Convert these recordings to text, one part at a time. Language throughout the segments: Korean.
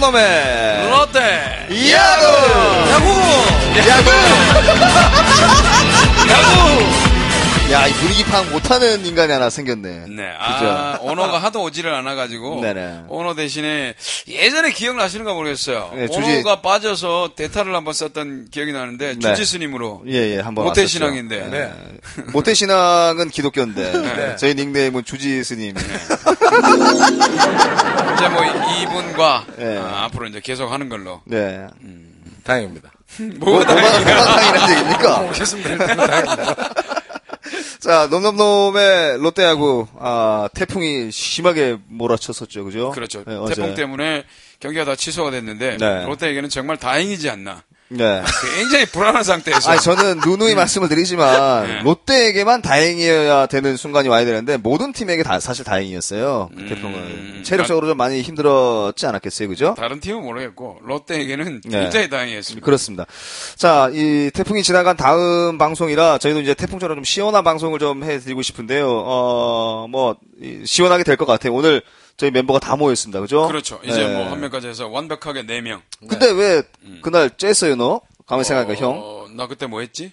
놈놈놈의 롯데 야구! 야구 야구! 야구! 야, 이 분위기 파악 못하는 인간이 하나 생겼네. 네, 그죠? 아, 오너가 하도 오지를 않아가지고 네네. 오너 대신에 예전에 기억나시는가 모르겠어요. 네, 주지- 오너가 빠져서 대타를 한번 썼던 기억이 나는데 네. 주지 스님으로 예, 예, 한번. 모셔 왔었죠. 신앙인데. 네. 모태 신앙은 기독교인데, 저희 닉네임은 주지 스님. 이제 뭐 이분과 네. 아, 앞으로 이제 계속 하는 걸로. 네. 다행입니다. 뭐, 뭐가 뭐가, 다행이야. 뭐가 당이란 얘기입니까? 모르겠습니다. 자, 놈놈놈의 롯데야구, 아, 태풍이 심하게 몰아쳤었죠, 그죠? 그렇죠. 네. 태풍 때문에 경기가 다 취소가 됐는데 네. 롯데에게는 정말 다행이지 않나. 네. 굉장히 불안한 상태에서 아니, 저는 누누이 말씀을 드리지만, 네. 롯데에게만 다행이어야 되는 순간이 와야 되는데, 모든 팀에게 다, 사실 다행이었어요. 그 음. 태풍은. 체력적으로 좀 많이 힘들었지 않았겠어요, 그죠? 다른 팀은 모르겠고 롯데에게는 네. 굉장히 다행이었습니다. 그렇습니다. 자, 이 태풍이 지나간 다음 방송이라 저희도 이제 태풍처럼 좀 시원한 방송을 좀 해드리고 싶은데요. 어, 뭐, 이, 시원하게 될 것 같아요. 오늘 저희 멤버가 다 모였습니다. 그죠? 그렇죠. 이제 네. 뭐한 명까지 해서 완벽하게 네 명. 근데 왜 그날 쬐어요, 너? 가만히 생각해니까 형. 어, 나 그때 뭐 했지?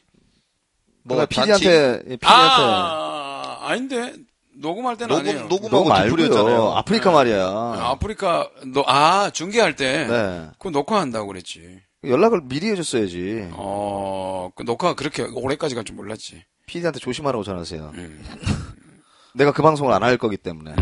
단체- PD한테, PD한테. 아, 아닌데 녹음할 때는 아니에요. 녹음, 녹음, 너무 녹음하고. 말고요. 아프리카 말이야. 아, 아프리카 너, 아 중계할 때 네. 그거 녹화한다고 그랬지. 연락을 미리 해줬어야지. 어, 그 녹화가 그렇게 오래까지 갈 줄 몰랐지. PD한테 조심하라고 전하세요. 음. 내가 그 방송을 안 할 거기 때문에.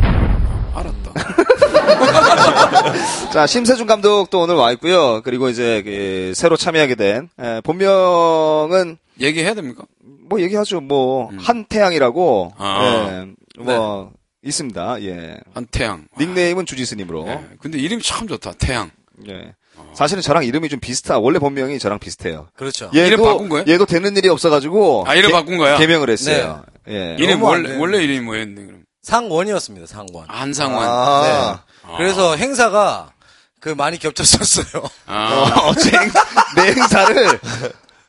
알았다. 자, 심세준 감독도 오늘 와 있고요. 그리고 이제 그 새로 참여하게 된 에, 본명은 얘기해야 됩니까? 뭐 얘기하죠. 뭐 한태양이라고 음. 아. 예, 뭐 있습니다. 예. 한태양. 닉네임은 주지스님으로. 네. 근데 이름이 참 좋다. 태양. 예. 사실은 저랑 이름이 좀 비슷하. 원래 본명이 저랑 비슷해요. 그렇죠. 얘도 이름 바꾼 거예요? 얘도 되는 일이 없어가지고 아, 이름 개- 바꾼 거야? 개명을 했어요. 예. 이름 원래 돼. 원래 이름이 뭐였는데 그럼? 상원이었습니다, 상원. 한상원. 아, 그래서 행사가 그 많이 겹쳤었어요. 아. 어, 제 행- 내 행사를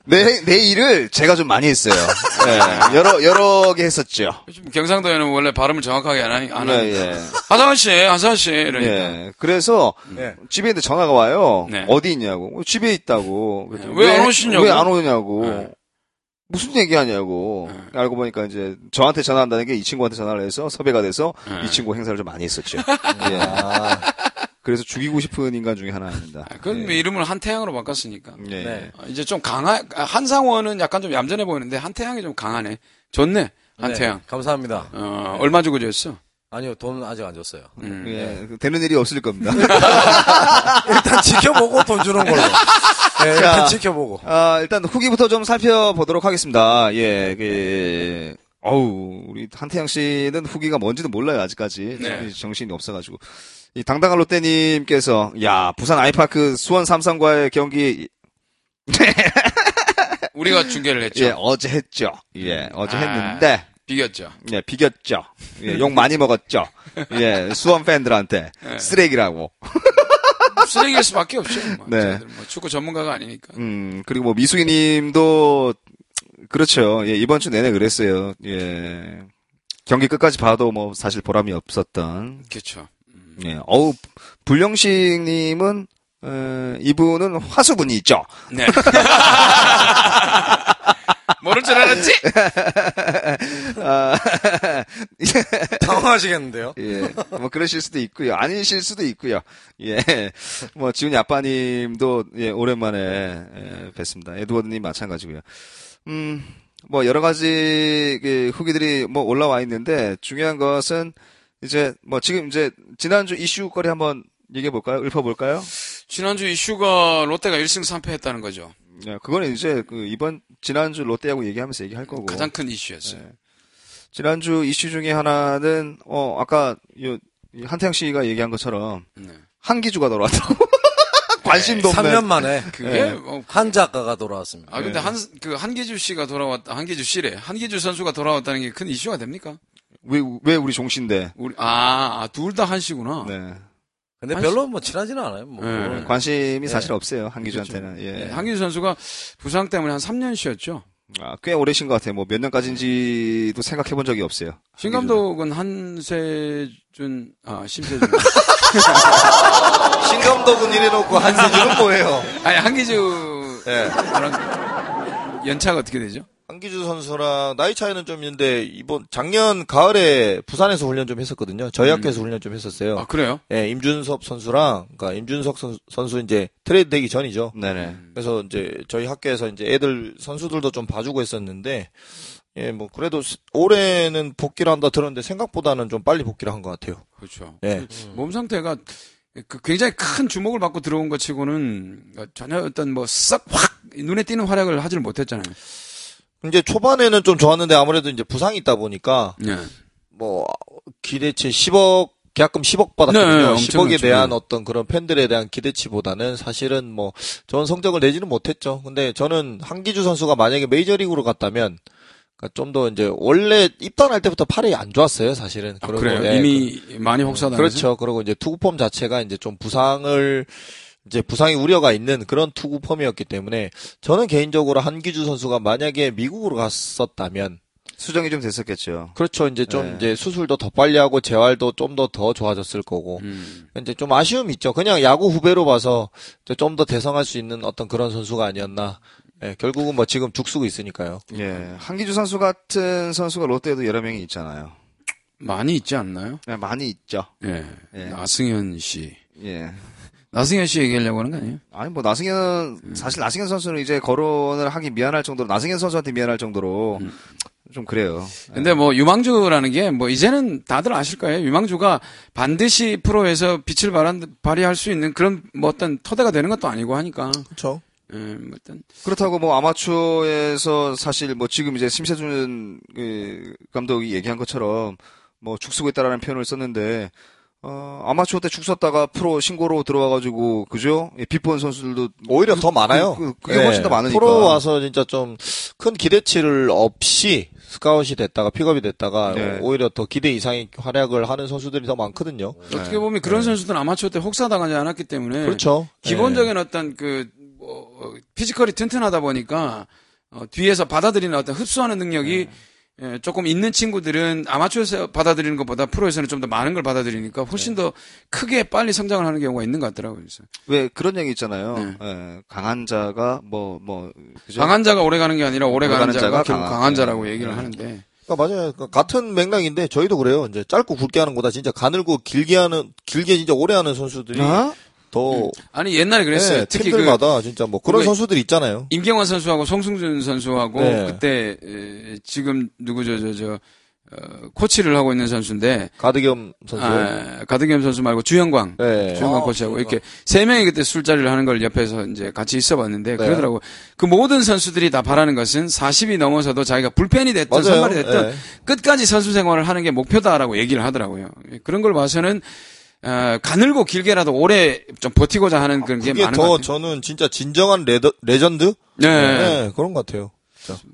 내, 내 일을 제가 좀 많이 했어요. 예. 여러 여러 개 했었죠. 요즘 경상도에는 원래 발음을 정확하게 안 하니 안 네, 하니. 예. 하상원 씨, 하상원 씨 이러니까. 예. 그래서 네. 집에 있는데 전화가 와요. 네. 어디 있냐고. 어, 집에 있다고. 왜 안 오시냐고? 왜 안 오냐고. 네. 무슨 얘기하냐고. 알고 보니까 이제 저한테 전화한다는 게 이 친구한테 전화를 해서 섭외가 돼서 네. 이 친구 행사를 좀 많이 했었죠. 예. 아, 그래서 죽이고 싶은 인간 중에 하나입니다. 아, 그건 뭐 이름을 한태양으로 바꿨으니까. 예. 네. 아, 이제 좀 강하, 아, 한상원은 약간 좀 얌전해 보이는데 한태양이 좀 강하네. 좋네. 한태양. 네, 감사합니다. 어, 얼마 주고 줬어? 아니요, 돈 아직 안 줬어요. 음. 예. 그 되는 일이 없을 겁니다. 일단 지켜보고 돈 주는 걸로. 네, 일단 자. 지켜보고. 아, 일단 후기부터 좀 살펴보도록 하겠습니다. 예, 그, 어우, 우리 한태양 씨는 후기가 뭔지도 몰라요, 아직까지. 네. 정신이 없어가지고. 이 당당한 롯데님께서, 야, 부산 아이파크 수원 삼성과의 경기, 우리가 중계를 했죠. 예, 어제 했죠. 예, 어제 아. 했는데, 비겼죠. 예, 비겼죠. 예, 욕 많이 먹었죠. 예, 수원 팬들한테. 네. 쓰레기라고. 쓰레기일 수밖에 없죠. 뭐, 네. 뭐 축구 전문가가 아니니까. 음, 그리고 뭐 미숙이 님도 그렇죠. 예, 이번 주 내내 그랬어요. 예. 경기 끝까지 봐도 뭐 사실 보람이 없었던. 그렇죠. 예. 어우, 불령식 님은 에, 이분은 화수분이 있죠. 네. 모를 줄 알았지? 아, 당황하시겠는데요? 예. 뭐 그러실 수도 있고요. 아니실 수도 있고요. 예. 뭐 지훈이 아빠님도 예, 오랜만에 예, 뵀습니다. 에드워드 님 마찬가지고요. 음. 뭐 여러 가지 그 후기들이 뭐 올라와 있는데 중요한 것은 이제 뭐 지금 이제 지난주 이슈거리 한번 얘기해 볼까요? 읊어 볼까요? 지난주 이슈가 롯데가 1승 3패 했다는 거죠. 예, 그거는 이제 그 이번 지난주 롯데하고 얘기하면서 얘기할 거고. 가장 큰 이슈였어요. 네. 지난주 이슈 중에 하나는 어 아까 요, 이 한태영 씨가 얘기한 것처럼 네. 한기주가 돌아왔다고 관심도 없는 3년 만에 그게 네. 뭐한 작가가 돌아왔습니다. 아 근데 한 그 한기주 씨가 돌아왔다 한기주 씨래 한기주 선수가 돌아왔다는 게 큰 이슈가 됩니까? 왜, 왜 우리 종신데 우리 아둘 다 한씨구나. 네. 근데 한 별로 뭐 친하지는 않아요. 뭐. 네. 관심이 사실 없어요 한기주한테는 예. 네, 한기주 선수가 부상 때문에 한 3년 쉬었죠. 아, 꽤 오래신 것 같아요 뭐 몇 년까지인지도 생각해 본 적이 없어요 신 감독은 한세준 아 심세준 신 감독은 이래놓고 한세준은 뭐예요? 아니 한기주 예. 랑 연차가 어떻게 되죠? 한기주 선수랑 나이 차이는 좀 있는데 이번 작년 가을에 부산에서 훈련 좀 했었거든요. 저희 학교에서 훈련 좀 했었어요. 아 그래요? 예, 임준섭 선수랑 그러니까 임준석 선수, 선수 이제 트레이드 되기 전이죠. 네네. 그래서 이제 저희 학교에서 이제 애들 선수들도 좀 봐주고 했었는데 예, 뭐 그래도 스- 올해는 복귀를 한다 들었는데 생각보다는 좀 빨리 복귀를 한 것 같아요. 그렇죠. 예. 몸 상태가 그 굉장히 큰 주목을 받고 들어온 것 치고는 전혀 어떤 뭐 썩 확 눈에 띄는 활약을 하지를 못했잖아요. 이제 초반에는 좀 좋았는데 아무래도 이제 부상이 있다 보니까 네. 뭐 기대치 10억 계약금 10억 받았거든요. 네, 엄청 10억에 많죠. 대한 네. 어떤 그런 팬들에 대한 기대치보다는 사실은 뭐 좋은 성적을 내지는 못했죠. 근데 저는 한기주 선수가 만약에 메이저리그로 갔다면 좀 더 이제 원래 입단할 때부터 팔이 안 좋았어요, 사실은. 아, 그래요? 예, 이미 많이 혹사당해서 그렇죠. 그리고 이제 투구폼 자체가 이제 좀 부상을 이제 부상이 우려가 있는 그런 투구 폼이었기 때문에 저는 개인적으로 한기주 선수가 만약에 미국으로 갔었다면 수정이 좀 됐었겠죠. 그렇죠. 이제 좀 네. 이제 수술도 더 빨리 하고 재활도 좀 더더 좋아졌을 거고 음. 이제 좀 아쉬움이 있죠. 그냥 야구 후배로 봐서 좀 더 대성할 수 있는 어떤 그런 선수가 아니었나. 예, 결국은 뭐 지금 죽쓰고 있으니까요. 예. 한기주 선수 같은 선수가 롯데에도 여러 명이 있잖아요. 많이 있지 않나요? 네, 많이 있죠. 예. 예. 나승현 씨. 예. 나승현 씨 얘기하려고 하는 거 아니에요? 아니 뭐 나승현 사실 나승현 선수는 이제 거론을 하기 미안할 정도로 나승현 선수한테 미안할 정도로 좀 그래요. 근데 뭐 유망주라는 게 뭐 이제는 다들 아실 거예요. 유망주가 반드시 프로에서 빛을 발한, 발휘할 수 있는 그런 뭐 어떤 토대가 되는 것도 아니고 하니까. 그렇죠. 예, 뭐 어떤 그렇다고 뭐 아마추어에서 사실 뭐 지금 이제 심세준 그 감독이 얘기한 것처럼 뭐 죽쓰고 있다라는 표현을 썼는데 어 아마추어 때 죽쒔다가 프로 신고로 들어와가지고 그죠? 예, 비본 선수들도 오히려 더 많아요. 그- 그- 그게 훨씬 더 많으니까. 프로 와서 진짜 좀 큰 기대치를 없이 스카웃이 됐다가 픽업이 됐다가 네. 오히려 더 기대 이상의 활약을 하는 선수들이 더 많거든요. 어떻게 보면 그런 선수들은 아마추어 때 혹사당하지 않았기 때문에 그렇죠. 기본적인 어떤 그 뭐, 어, physical이 튼튼하다 보니까 어, 뒤에서 받아들이는 어떤 흡수하는 능력이 예, 조금 있는 친구들은 아마추어에서 받아들이는 것보다 프로에서는 좀 더 많은 걸 받아들이니까 훨씬 더 크게 빨리 성장을 하는 경우가 있는 것 같더라고요. 그래서. 왜 그런 얘기 있잖아요. 네. 예, 강한 자가 뭐 뭐 그죠? 강한 자가 오래 가는 게 아니라 오래 오래 가는 가는 자가 자가 결국 강한- 강한 자라고 네. 얘기를 네. 하는데 그러니까 맞아요. 그러니까 같은 맥락인데 저희도 그래요. 이제 짧고 굵게 하는 거다 진짜 가늘고 길게 하는 길게 진짜 오래 하는 선수들이 어? 더 아니 옛날에 그랬어요. 네, 특히 그 팀들마다 진짜 뭐 그런 그거- 선수들이 있잖아요. 임경환 선수하고 송승준 선수하고 네. 그때 에, 지금 누구죠 저저 어, 코치를 하고 있는 선수인데 가드겸 선수. 아, 가드겸 선수 말고 주영광 네. 주영광 아, 코치하고 주영광. 이렇게 세 명이 그때 술자리를 하는 걸 옆에서 이제 같이 있어봤는데 네. 그러더라고 그 모든 선수들이 다 바라는 것은 40이 넘어서도 자기가 불펜이 됐든 맞아요. 선발이 됐든 네. 끝까지 선수 생활을 하는 게 목표다라고 얘기를 하더라고요. 그런 걸 봐서는 어, 가늘고 길게라도 오래 좀 버티고자 하는 그런 게 많은 것더 같아요. 저는 진짜 진정한 레더, 레전드? 네. 그런 것 같아요.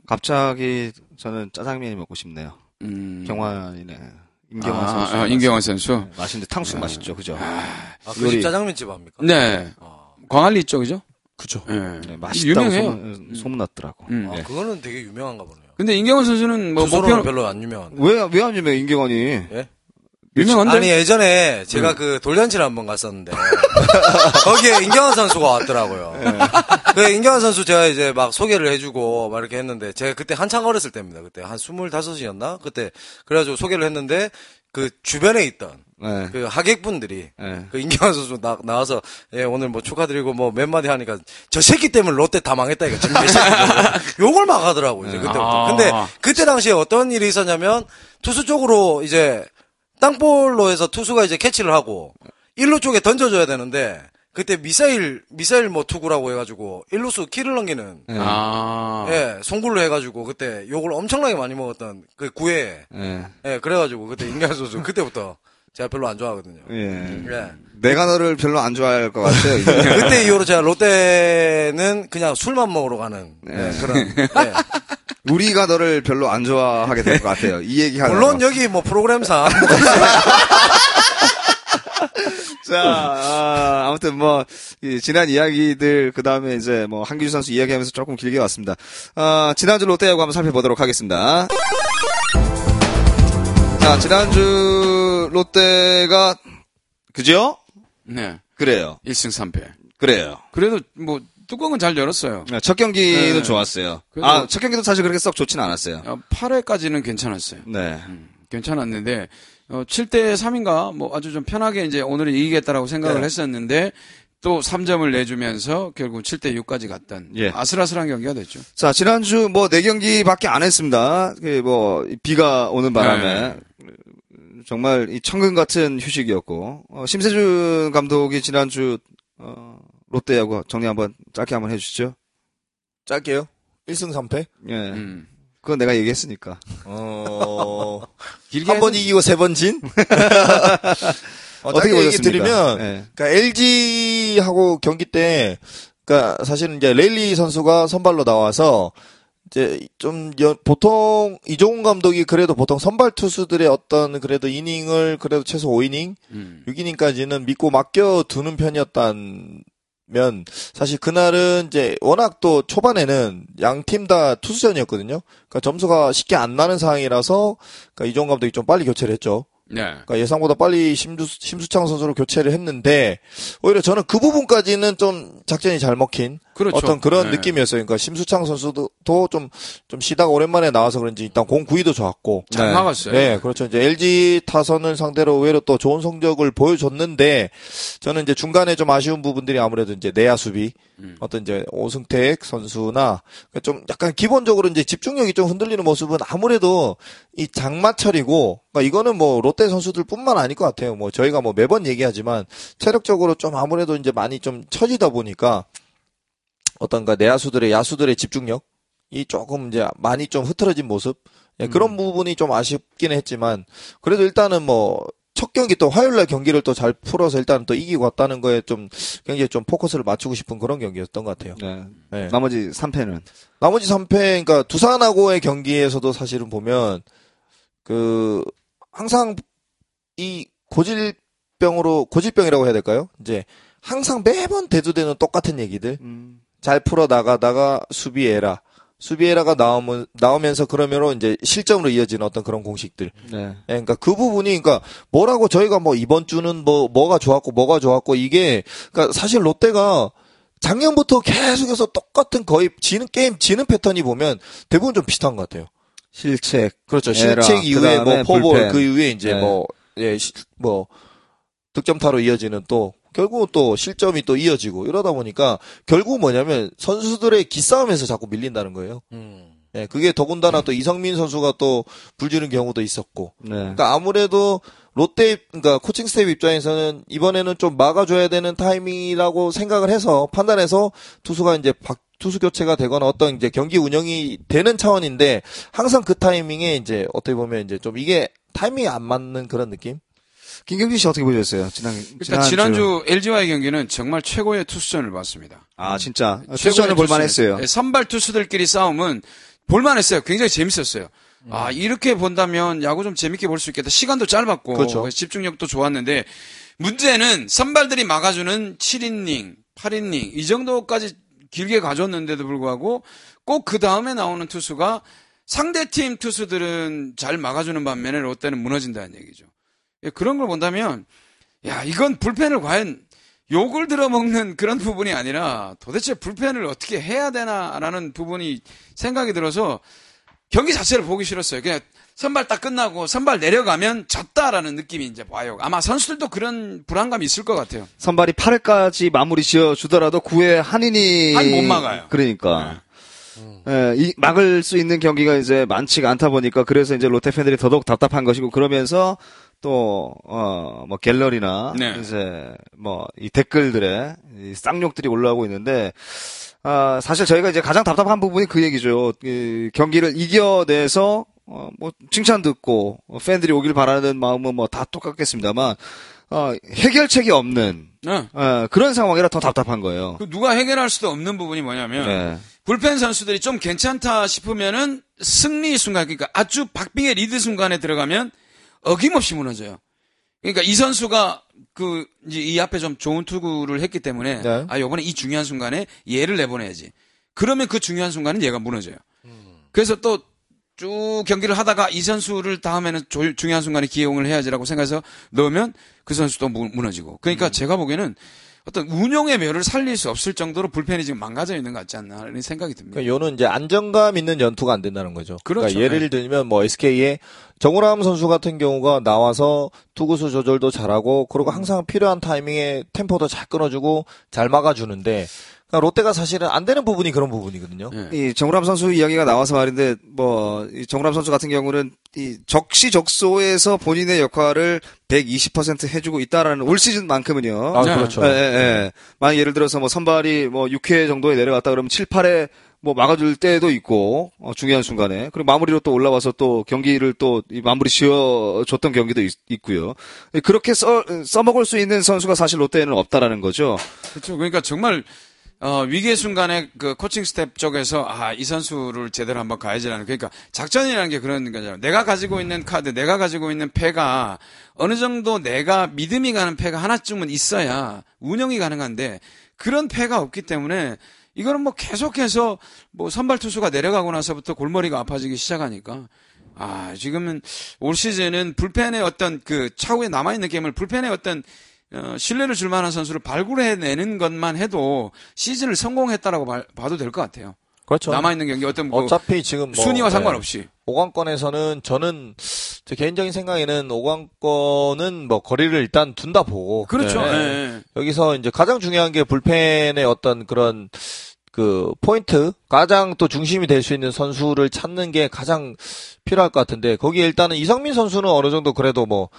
갑자기 저는 짜장면이 먹고 싶네요. 음. 경환이네. 임경완 아, 선수. 아, 임경완 선수. 네, 맛있는데 탕수육 맛있죠, 그죠? 아, 그 요리. 집 짜장면집 합니까? 네. 아, 광안리 있죠, 그죠? 그죠. 예. 네, 맛있다고 유명해요. 소문, 소문났더라고. 음. 아, 네. 그거는 되게 유명한가 보네요. 근데 임경완 선수는 뭐 주소로는 목표 별로 안 유명한데. 왜, 왜 안 유명해, 임경완이? 예? 유명한데 아니 예전에 제가 그 돌잔치를 한번 갔었는데 거기에 임경환 선수가 왔더라고요. 그 임경환 선수 제가 이제 막 소개를 해주고 막 이렇게 했는데 제가 그때 한창 어렸을 때입니다. 그때 한 스물다섯이었나 그때 그래가지고 소개를 했는데 그 주변에 있던 네. 그 하객분들이 네. 그 임경환 선수 나, 나와서 예 오늘 뭐 축하드리고 뭐 몇 마디 하니까 저 새끼 때문에 롯데 다 망했다 이거 지금 욕을 막 하더라고 이제 그때부터. 아. 근데 그때 당시에 어떤 일이 있었냐면 투수 쪽으로 이제 땅볼로 해서 투수가 이제 캐치를 하고 일루 쪽에 던져줘야 되는데 그때 미사일 미사일 뭐 투구라고 해가지고 일루수 키를 넘기는 네. 아. 예 송구를 해가지고 그때 욕을 엄청나게 많이 먹었던 그 구회 네. 예 그래가지고 그때 임경환 선수 그때부터 제가 별로 안 좋아하거든요. 예. 예. 내가 너를 별로 안 좋아할 것 같아요. 그때 이후로 제가 롯데는 그냥 술만 먹으러 가는 예, 그런. 예. 우리가 너를 별로 안 좋아하게 될 것 같아요. 이 얘기 하다가. 물론 여기 뭐 프로그램상 자, 아, 아무튼 뭐, 이 지난 이야기들, 그 다음에 이제 뭐, 한기주 선수 이야기하면서 조금 길게 왔습니다. 아, 지난주 롯데야구 한번 살펴보도록 하겠습니다. 자, 지난주 롯데가, 그죠? 네. 그래요. 1승 3패. 그래요. 그래도 뭐 뚜껑은 잘 열었어요. 네, 첫 경기는 네. 좋았어요. 아, 첫 경기도 사실 그렇게 썩 좋진 않았어요. 8회까지는 괜찮았어요. 네. 음, 괜찮았는데 어, 7대 3인가 뭐 아주 좀 편하게 이제 오늘은 이기겠다라고 생각을 네. 했었는데 또 3점을 내주면서 결국 7대 6까지 갔던 예. 아슬아슬한 경기가 됐죠. 자, 지난주 뭐네 경기밖에 안 했습니다. 그뭐 비가 오는 바람에 정말 이 천근 같은 휴식이었고 어, 심세준 감독이 지난주 어, 롯데하고 정리 한번 짧게 한번 해주시죠. 짧게요. 1승 3패? 예, 음. 그건 내가 얘기했으니까. 어, 길게 한번 해서- 이기고 세 번 진? 어, 어떻게 얘기 보셨습니까? 드리면, 예. 그러니까 LG하고 경기 때, 그러니까 사실은 이제 레일리 선수가 선발로 나와서 이제 좀 여- 보통 이종훈 감독이 그래도 보통 선발 투수들의 어떤 그래도 이닝을 그래도 최소 5이닝, 음. 6이닝까지는 믿고 맡겨 두는 편이었다 면 사실 그날은 이제 워낙 또 초반에는 양 팀 다 투수전이었거든요. 그러니까 점수가 쉽게 안 나는 상황이라서 그러니까 이종훈 감독이 좀 빨리 교체를 했죠. 네. 그러니까 예상보다 빨리 심주, 심수창 선수로 교체를 했는데 오히려 저는 그 부분까지는 좀 작전이 잘 먹힌 그렇죠. 어떤 그런 네. 느낌이었어요. 그러니까 심수창 선수도 좀, 좀 쉬다가 오랜만에 나와서 그런지 일단 공 구위도 좋았고. 잘 네. 막았어요. 네, 그렇죠. 이제 LG 타선을 상대로 의외로 또 좋은 성적을 보여줬는데 저는 이제 중간에 좀 아쉬운 부분들이 아무래도 이제 내야 수비 음. 어떤 이제 오승택 선수나 좀 약간 기본적으로 이제 집중력이 좀 흔들리는 모습은 아무래도 이 장마철이고 그러니까 이거는 뭐 롯데 선수들뿐만 아닐 것 같아요. 뭐 저희가 뭐 매번 얘기하지만 체력적으로 좀 아무래도 이제 많이 좀 처지다 보니까 어떤가 내야수들의 야수들의 집중력 이 조금 이제 많이 좀 흐트러진 모습 예, 그런 부분이 좀 아쉽긴 했지만 그래도 일단은 뭐 첫 경기 또 화요일 날 경기를 또 잘 풀어서 일단 또 이기고 왔다는 거에 좀 굉장히 좀 포커스를 맞추고 싶은 그런 경기였던 것 같아요. 네. 네. 나머지 3패는 나머지 3패, 그러니까 두산하고의 경기에서도 사실은 보면 그 항상 이 고질병으로 고질병이라고 해야 될까요? 이제 항상 매번 대두되는 똑같은 얘기들 음, 잘 풀어 나가다가 수비 에라 수비 에라가 나오면 나오면서 그러면서 이제 실점으로 이어지는 어떤 그런 공식들. 네. 예, 그러니까 그 부분이 그러니까 뭐라고 저희가 뭐 이번 주는 뭐 뭐가 좋았고 뭐가 좋았고 이게 그러니까 사실 롯데가 작년부터 계속해서 똑같은 거의 지는 게임 지는 패턴이 보면 대부분 좀 비슷한 것 같아요. 실책. 그렇죠. 에라, 실책 이후에 뭐 포볼. 그 이후에 이제 네. 뭐 예, 시- 뭐 득점타로 이어지는 또 결국 또 실점이 또 이어지고 이러다 보니까 결국 뭐냐면 선수들의 기싸움에서 자꾸 밀린다는 거예요. 음. 예, 그게 더군다나 또 이성민 선수가 또 불지는 경우도 있었고. 네. 그러니까 아무래도 롯데 그러니까 코칭 스텝 입장에서는 이번에는 좀 막아줘야 되는 타이밍이라고 생각을 해서 판단해서 투수가 이제 박 투수 교체가 되거나 어떤 이제 경기 운영이 되는 차원인데 항상 그 타이밍에 이제 어떻게 보면 이제 좀 이게 타이밍이 안 맞는 그런 느낌? 김경진 씨 어떻게 보셨어요? 지난 일단 지난주 LG와의 경기는 정말 최고의 투수전을 봤습니다. 아 진짜 최고의 최선을 볼만했어요. 네, 선발 투수들끼리 싸움은 볼만했어요. 굉장히 재밌었어요. 아 이렇게 본다면 야구 좀 재밌게 볼 수 있겠다. 시간도 짧았고 그렇죠. 집중력도 좋았는데 문제는 선발들이 막아주는 7이닝, 8이닝 이 정도까지 길게 가졌는데도 불구하고 꼭 그 다음에 나오는 투수가 상대팀 투수들은 잘 막아주는 반면에 롯데는 무너진다는 얘기죠. 예, 그런 걸 본다면 야 이건 불펜을 과연 욕을 들어먹는 그런 부분이 아니라 도대체 불펜을 어떻게 해야 되나라는 부분이 생각이 들어서 경기 자체를 보기 싫었어요. 그냥 선발 딱 끝나고 선발 내려가면 졌다라는 느낌이 이제 와요. 아마 선수들도 그런 불안감이 있을 것 같아요. 선발이 8회까지 마무리 지어 주더라도 9회 한인이 한 못 막아요. 그러니까. 예, 이, 막을 수 있는 경기가 이제 많지가 않다 보니까 그래서 이제 롯데 팬들이 더더욱 답답한 것이고 그러면서 또, 어, 뭐 갤러리나 네. 이제 뭐 이 댓글들에 이 쌍욕들이 올라오고 있는데 아, 사실 저희가 이제 가장 답답한 부분이 그 얘기죠. 이 경기를 이겨내서 어, 뭐 칭찬 듣고 어, 팬들이 오길 바라는 마음은 뭐 다 똑같겠습니다만 어, 해결책이 없는 네. 어, 그런 상황이라 더 답답한 거예요. 그 누가 해결할 수도 없는 부분이 뭐냐면 네. 불펜 선수들이 좀 괜찮다 싶으면은 승리 순간 그러니까 아주 박빙의 리드 순간에 들어가면 어김없이 무너져요. 그러니까 이 선수가 그 이제 이 앞에 좀 좋은 투구를 했기 때문에 네. 아 요번에 이 중요한 순간에 얘를 내보내야지. 그러면 그 중요한 순간은 얘가 무너져요. 그래서 또 쭉 경기를 하다가 이 선수를 다음에는 조- 중요한 순간에 기용을 해야지라고 생각해서 넣으면 그 선수도 무- 무너지고. 그러니까 제가 보기에는 어떤 운용의 묘를 살릴 수 없을 정도로 불펜이 지금 망가져 있는 것 같지 않나 이런 생각이 듭니다. 그러니까 요는 이제 안정감 있는 연투가 안 된다는 거죠. 그렇죠. 그러니까 예를 네. 들면 뭐 SK의 정우람 선수 같은 경우가 나와서 투구수 조절도 잘하고 그리고 항상 필요한 타이밍에 템포도 잘 끊어주고 잘 막아주는데 그러니까 롯데가 사실은 안 되는 부분이 그런 부분이거든요. 예. 이 정우람 선수 이야기가 나와서 말인데 뭐 이 정우람 선수 같은 경우는 이 적시적소에서 본인의 역할을 120% 해주고 있다라는 올 시즌만큼은요. 아, 네. 그렇죠. 예, 예, 예. 만약 예를 들어서 뭐 선발이 뭐 6회 정도에 내려갔다 그러면 7, 8회 뭐 막아줄 때도 있고 어, 중요한 순간에 그리고 마무리로 또 올라와서 또 경기를 또 이 마무리 지어줬던 경기도 있, 고요 그렇게 써 써먹을 수 있는 선수가 사실 롯데에는 없다라는 거죠. 그렇죠. 그러니까 정말 어, 위기의 순간에 그 코칭 스텝 쪽에서 아, 이 선수를 제대로 한번 가야지라는 그러니까 작전이라는 게 그런 거잖아요. 내가 가지고 있는 카드, 내가 가지고 있는 패가 어느 정도 내가 믿음이 가는 패가 하나쯤은 있어야 운영이 가능한데 그런 패가 없기 때문에 이거는 뭐 계속해서 뭐 선발 투수가 내려가고 나서부터 골머리가 아파지기 시작하니까 아, 지금은 올 시즌은 불펜의 어떤 그 차후에 남아있는 게임을 불펜의 어떤 어, 신뢰를 줄 만한 선수를 발굴해내는 것만 해도 시즌을 성공했다라고 봐- 봐도 될 것 같아요. 그렇죠. 남아있는 경기 어떤 뭐 어차피 지금 뭐, 순위와 예. 상관없이. 오광권에서는 저는 제 개인적인 생각에는 오광권은 뭐 거리를 일단 둔다 보고 그렇죠. 예. 예, 예. 여기서 이제 가장 중요한 게 불펜의 어떤 그런 그 포인트 가장 또 중심이 될 수 있는 선수를 찾는 게 가장 필요할 것 같은데 거기에 일단은 이성민 선수는 어느 정도 그래도 뭐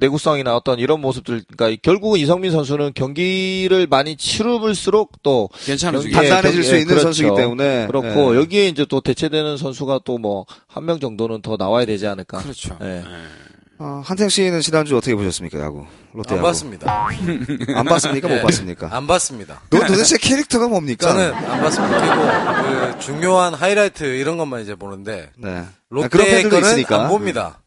내구성이나 어떤 이런 모습들 그러니까 결국은 이성민 선수는 경기를 많이 치르볼수록 또 괜찮아지고. 예, 단단해질 경- 수 예, 있는 그렇죠. 선수이기 때문에 그렇고 예. 여기에 이제 또 대체되는 선수가 또 뭐 한 명 정도는 더 나와야 되지 않을까. 그렇죠. 예. 예. 어, 한태영 씨는 지난주 어떻게 보셨습니까 야구? 롯데 안 야구. 봤습니다. 안 봤습니까? 못 예. 봤습니까? 안 봤습니다. 너 도대체 캐릭터가 뭡니까? 저는 안 봤습니다. 그리고 그 중요한 하이라이트 이런 것만 이제 보는데 네. 아, 롯데 그런 팬들도 거는 있으니까. 안 봅니다.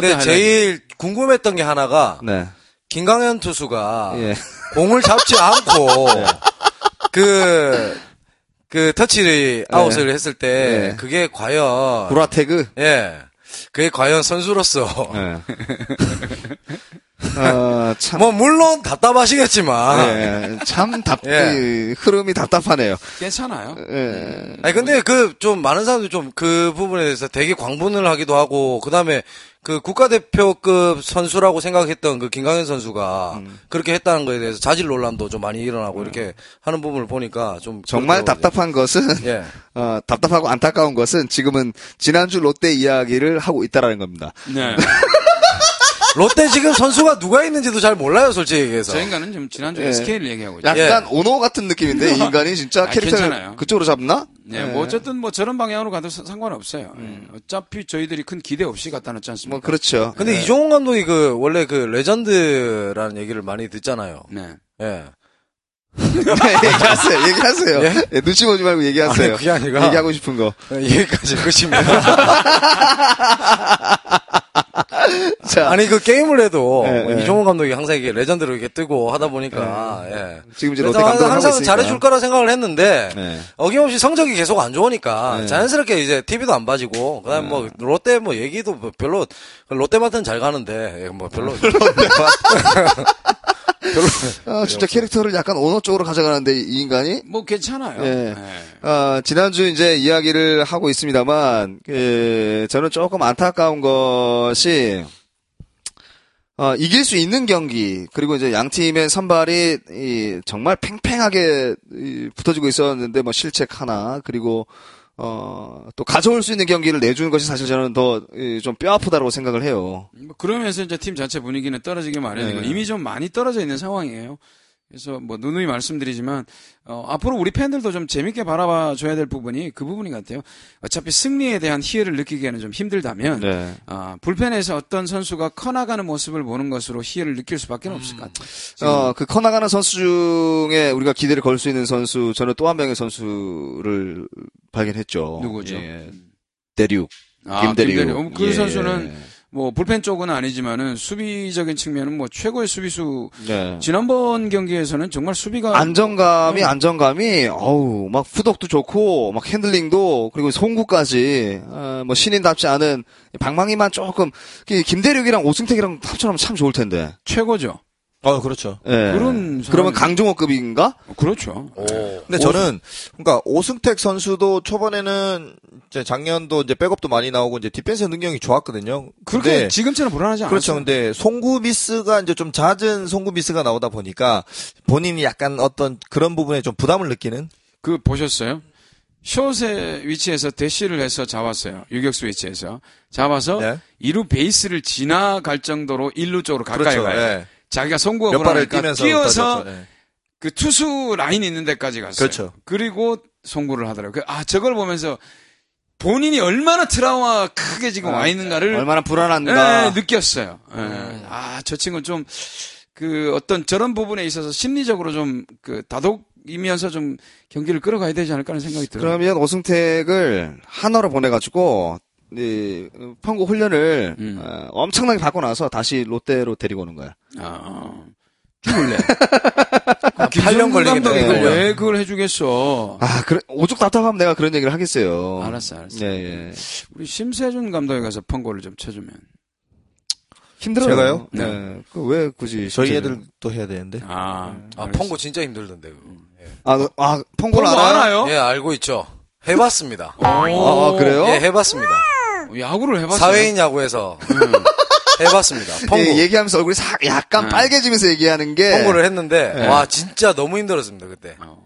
근데. 제일 궁금했던 게 하나가 네. 김강현 투수가 예. 공을 잡지 않고 그, 그 터치를 아웃을 했을 때 네. 그게 과연 브라테그. 예. 그게 과연 선수로서 네. 어, 참. 뭐 물론 답답하시겠지만 예, 참 답, 예. 이 흐름이 답답하네요. 괜찮아요. 예. 아니 근데 그 좀 많은 사람들이 좀 그 부분에 대해서 되게 광분을 하기도 하고 그 다음에 그 국가대표급 선수라고 생각했던 그 김강현 선수가 음. 그렇게 했다는 거에 대해서 자질 논란도 좀 많이 일어나고 이렇게 하는 부분을 보니까 좀 정말. 답답한 것은, 예. 어, 답답하고 안타까운 것은 지금은 지난주 롯데 이야기를 하고 있다라는 겁니다. 네. 롯데 지금 선수가 누가 있는지도 잘 몰라요, 솔직히 얘기해서. 저 인간은 지금 지난주 예. SK를 얘기하고 있죠. 약간 오노 같은 느낌인데, 이 인간이 진짜 아, 캐릭터를 괜찮아요. 그쪽으로 잡나? 네, 예. 뭐 어쨌든 뭐 저런 방향으로 가도 사- 상관없어요. 예. 어차피 저희들이 큰 기대 없이 갖다 놓지 않습니까? 뭐, 그렇죠. 근데 이종운 감독이 그 원래 그 레전드라는 얘기를 많이 듣잖아요. 네. 예. 얘기하세요, 얘기하세요. 예? 예, 눈치 보지 말고 얘기하세요. 아니, 그게 아니라- 얘기하고 싶은 거. 여기까지 끝입니다. 자, 아니 그 게임을 해도 예, 뭐 예. 이종운 감독이 항상 이게 레전드로 이렇게 뜨고 하다 보니까 예. 지금 이제 롯데 하고 항상. 잘해줄 거라 생각을 했는데 네. 어김없이 성적이 계속 안 좋으니까 네. 자연스럽게 이제 TV도 안 봐지고 그다음 뭐 롯데 뭐 얘기도 뭐 별로 롯데마트는 잘 가는데 예, 뭐 별로 아, 진짜 캐릭터를 약간 오너 쪽으로 가져가는데, 이 인간이? 뭐 괜찮아요. 예. 예. 어, 지난주 이제 이야기를 하고 있습니다만, 그, 저는 조금 안타까운 것이, 어, 이길 수 있는 경기, 그리고 이제 양 팀의 선발이, 이, 정말 팽팽하게 이, 붙어지고 있었는데, 뭐 실책 하나, 그리고, 어, 또 가져올 수 있는 경기를 내주는 것이 사실 저는 더, 좀 뼈 아프다고 생각을 해요. 뭐 그러면서 이제 팀 전체 분위기는 떨어지기 마련이고 네. 이미 좀 많이 떨어져 있는 상황이에요. 그래서 뭐 누누이 말씀드리지만 어, 앞으로 우리 팬들도 좀 재밌게 바라봐 줘야 될 부분이 그 부분인 것 같아요. 어차피 승리에 대한 희열을 느끼기에는 좀 힘들다면 네. 아, 불펜에서 어떤 선수가 커나가는 모습을 보는 것으로 희열을 느낄 수밖에 없을 것 같아요. 어, 그 커나가는 선수 중에 우리가 기대를 걸 수 있는 선수, 저는 또 한 명의 선수를 발견했죠. 누구죠? 예. 대륙. 아, 김대륙. 김대륙. 어, 그 예. 선수는 뭐 불펜 쪽은 아니지만은 수비적인 측면은 뭐 최고의 수비수 네. 지난번 경기에서는 정말 수비가 안정감이 네. 안정감이 어우 막 풋웍도 좋고 막 핸들링도 그리고 송구까지 어, 뭐 신인답지 않은 방망이만 조금 그 김대륙이랑 오승택이랑 합쳐놓으면 참 좋을 텐데 최고죠. 어, 그렇죠. 예. 그런 그러면 사람이- 강정호급인가? 그렇죠. 오. 근데 저는 그러니까 오승택 선수도 초반에는 이제 작년도 이제 백업도 많이 나오고 이제 디펜스 능력이 좋았거든요. 그렇게 근데 지금처럼 불안하지 않았어요. 그렇죠. 근데 송구 미스가 이제 좀 잦은 송구 미스가 나오다 보니까 본인이 약간 어떤 그런 부분에 좀 부담을 느끼는 그 보셨어요? 숏의 위치에서 대시를 해서 잡았어요. 유격수 위치에서 잡아서 네. 이루 베이스를 지나갈 정도로 일루 쪽으로 가까이 가요. 예. 자기가 송구가 뛰면서 뛰어서. 예. 그 투수 라인 있는 데까지 갔어요. 그렇죠. 그리고 송구를 하더라고요. 그- 아 저걸 보면서 본인이 얼마나 트라우마 크게 지금 와 있는가를 얼마나 불안한가. 예, 느꼈어요. 예. 아, 저 친구는 좀, 그, 어떤 저런 부분에 있어서 심리적으로 좀, 그, 다독이면서 좀 경기를 끌어가야 되지 않을까 하는 생각이 들어요. 그러면 오승택을 한화로 보내가지고 이 평구 훈련을 음. 어, 엄청나게 받고 나서 다시 롯데로 데리고 오는 거야. 아, 죽을래. 한 8년 걸리겠네. 감독이 그걸 네. 왜 그걸 해주겠어. 아, 그래 오죽 답답하면 내가 그런 얘기를 하겠어요. 알았어, 알았어. 예, 예. 우리 심세준 감독에 가서 펑고를 좀 쳐주면. 힘들어요. 제가요? 네. 그왜 굳이 저희 진짜로. 애들도 해야 되는데. 아, 아, 알았어. 펑고 진짜 힘들던데. 그거. 예. 아, 너- 아 펑고를 펑고 알아요? 알아요? 예, 알고 있죠. 해봤습니다. 오, 아, 그래요? 예, 해봤습니다. 야구를 해봤어요. 사회인 야구에서 해봤습니다. 펑고. 예, 얘기하면서 얼굴이 싹 약간 네. 빨개지면서 얘기하는 게 펑고를 했는데 네. 와 진짜 너무 힘들었습니다 그때. 어.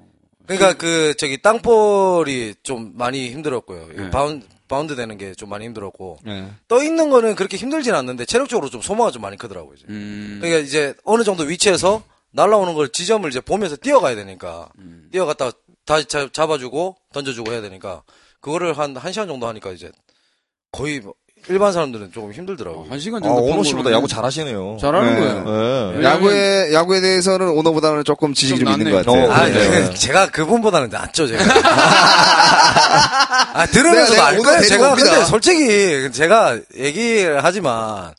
그러니까 그 저기 땅볼이 좀 많이 힘들었고요. 네. 바운 바운드 되는 게 좀 많이 힘들었고 예. 떠 있는 거는 그렇게 힘들진 않는데 체력적으로 좀 소모가 좀 많이 크더라고요. 이제. 음, 그러니까 이제 어느 정도 위치에서 날라오는 걸 지점을 이제 보면서 뛰어가야 되니까 음. 뛰어갔다 다시 자- 잡아주고 던져주고 해야 되니까 그거를 한한 시간 정도 하니까 이제 거의 뭐 일반 사람들은 조금 힘들더라고요. 한 시간 아, 정도 오노 펑고를 씨보다 야구 잘하시네요. 잘하는 네. 거예요. 예. 왜냐면- 야구에 야구에 대해서는 오너보다는 조금 지식이 좀 좀 있는. 것 같아요. 어, 아, 네. 그, 제가 그분보다는 낫죠, 제가. 아, 들으면서도 내가 알 오늘 거예요. 제가. 근데 솔직히, 제가 얘기를 하지만,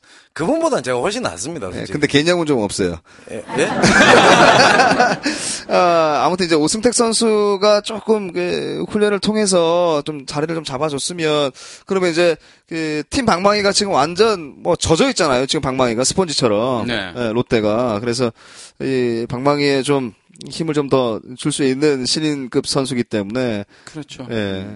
그분보다는 제가 훨씬 낫습니다, 네, 솔직히. 근데 개념은 좀 없어요. 예? 예? 아, 아무튼 이제 오승택 선수가 조금 그 훈련을 통해서 좀 자리를 좀 잡아줬으면 그러면 이제 그 팀 방망이가 지금 완전 뭐 젖어 있잖아요. 지금 방망이가 스펀지처럼 네. 예, 롯데가 그래서 이 방망이에 좀 힘을 좀 더 줄 수 있는 신인급 선수기 때문에 그렇죠. 예.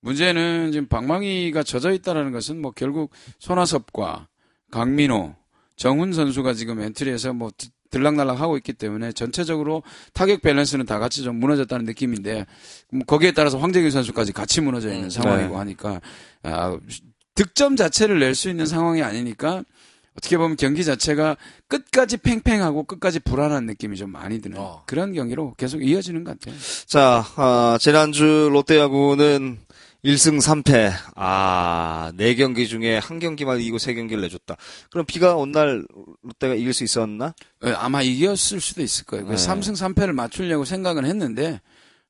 문제는 지금 방망이가 젖어 있다라는 것은 뭐 결국 손아섭과 강민호, 정훈 선수가 지금 엔트리에서 뭐 드- 들락날락 하고 있기 때문에 전체적으로 타격 밸런스는 다 같이 좀 무너졌다는 느낌인데 뭐 거기에 따라서 황재균 선수까지 같이 무너져 있는 상황이고 하니까 아, 득점 자체를 낼 수 있는 상황이 아니니까 어떻게 보면 경기 자체가 끝까지 팽팽하고 끝까지 불안한 느낌이 좀 많이 드는 어. 그런 경기로 계속 이어지는 것 같아요. 자, 아, 지난주 롯데야구는 1승 3패. 아, 4경기 중에 한 경기만 이기고 3경기를 내줬다. 그럼 비가 온 날 롯데가 이길 수 있었나? 예, 아마 이겼을 수도 있을 거예요. 네. 3승 3패를 맞추려고 생각은 했는데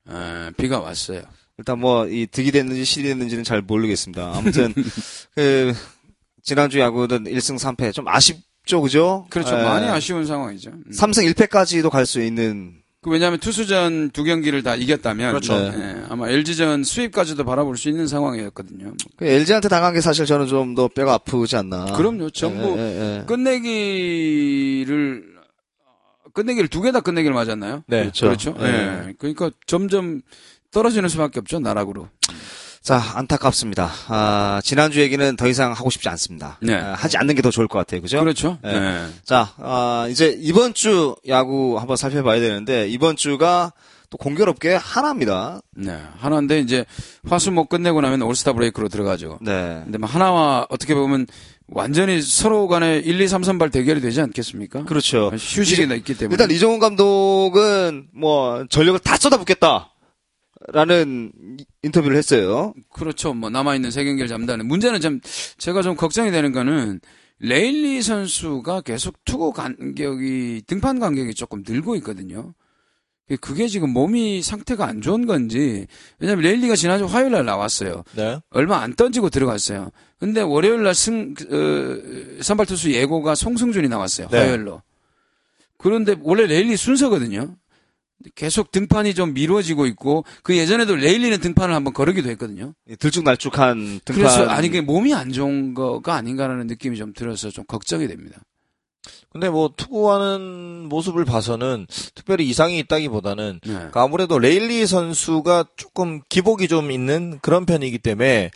어, 비가 왔어요. 일단 뭐, 이 득이 됐는지 실이 됐는지는 잘 모르겠습니다. 아무튼, 그, 지난주 야구는 1승 3패. 좀 아쉽죠, 그죠? 그렇죠. 예. 많이 아쉬운 상황이죠. 음. 3승 1패까지도 갈 수 있는. 그 왜냐하면 투수전 두 경기를 다 이겼다면 그렇죠. 예, 아마 LG전 수입까지도 바라볼 수 있는 상황이었거든요. 뭐, 그 LG한테 당한 게 사실 저는 좀 더 뼈가 아프지 않나. 그럼요. 전부 예, 예, 예. 끝내기를 끝내기를 두 개 다 끝내기를 맞았나요? 네. 그렇죠. 그렇죠. 그러니까 점점 떨어지는 수밖에 없죠 나락으로. 자, 안타깝습니다. 아, 지난주 얘기는 더 이상 하고 싶지 않습니다. 네. 아, 하지 않는 게 더 좋을 것 같아요. 그죠? 그렇죠. 예. 예. 자, 아, 이제 이번 주 야구 한번 살펴봐야 되는데, 이번 주가 또 공교롭게 하나입니다. 네. 하나인데 이제 화수목 끝내고 나면 올스타 브레이크로 들어가죠. 네. 근데 뭐 하나와 어떻게 보면 완전히 서로 간에 1, 2, 3, 3발 대결이 되지 않겠습니까? 그렇죠. 휴식이 있기 때문에. 일단 이종훈 감독은 뭐 전력을 다 쏟아붓겠다. 라는 이- 인터뷰를 했어요. 그렇죠. 뭐 남아있는 세 경기를 잡는다는. 문제는 좀 제가 좀 걱정이 되는 거는 레일리 선수가 계속 투구 간격이 등판 간격이 조금 늘고 있거든요. 그게 지금 몸이 상태가 안 좋은 건지 왜냐면 레일리가 지난주 화요일 날 나왔어요. 네. 얼마 안 던지고 들어갔어요. 근데 월요일 날 승, 어, 선발 투수 예고가 송승준이 나왔어요. 네. 화요일로. 그런데 원래 레일리 순서거든요. 계속 등판이 좀 미뤄지고 있고 그 예전에도 레일리는 등판을 한번 거르기도 했거든요. 들쭉날쭉한 등판. 그래서 아니 그 몸이 안 좋은 거가 아닌가라는 느낌이 좀 들어서 좀 걱정이 됩니다. 근데 뭐 투구하는 모습을 봐서는 특별히 이상이 있다기보다는 네. 그러니까 아무래도 레일리 선수가 조금 기복이 좀 있는 그런 편이기 때문에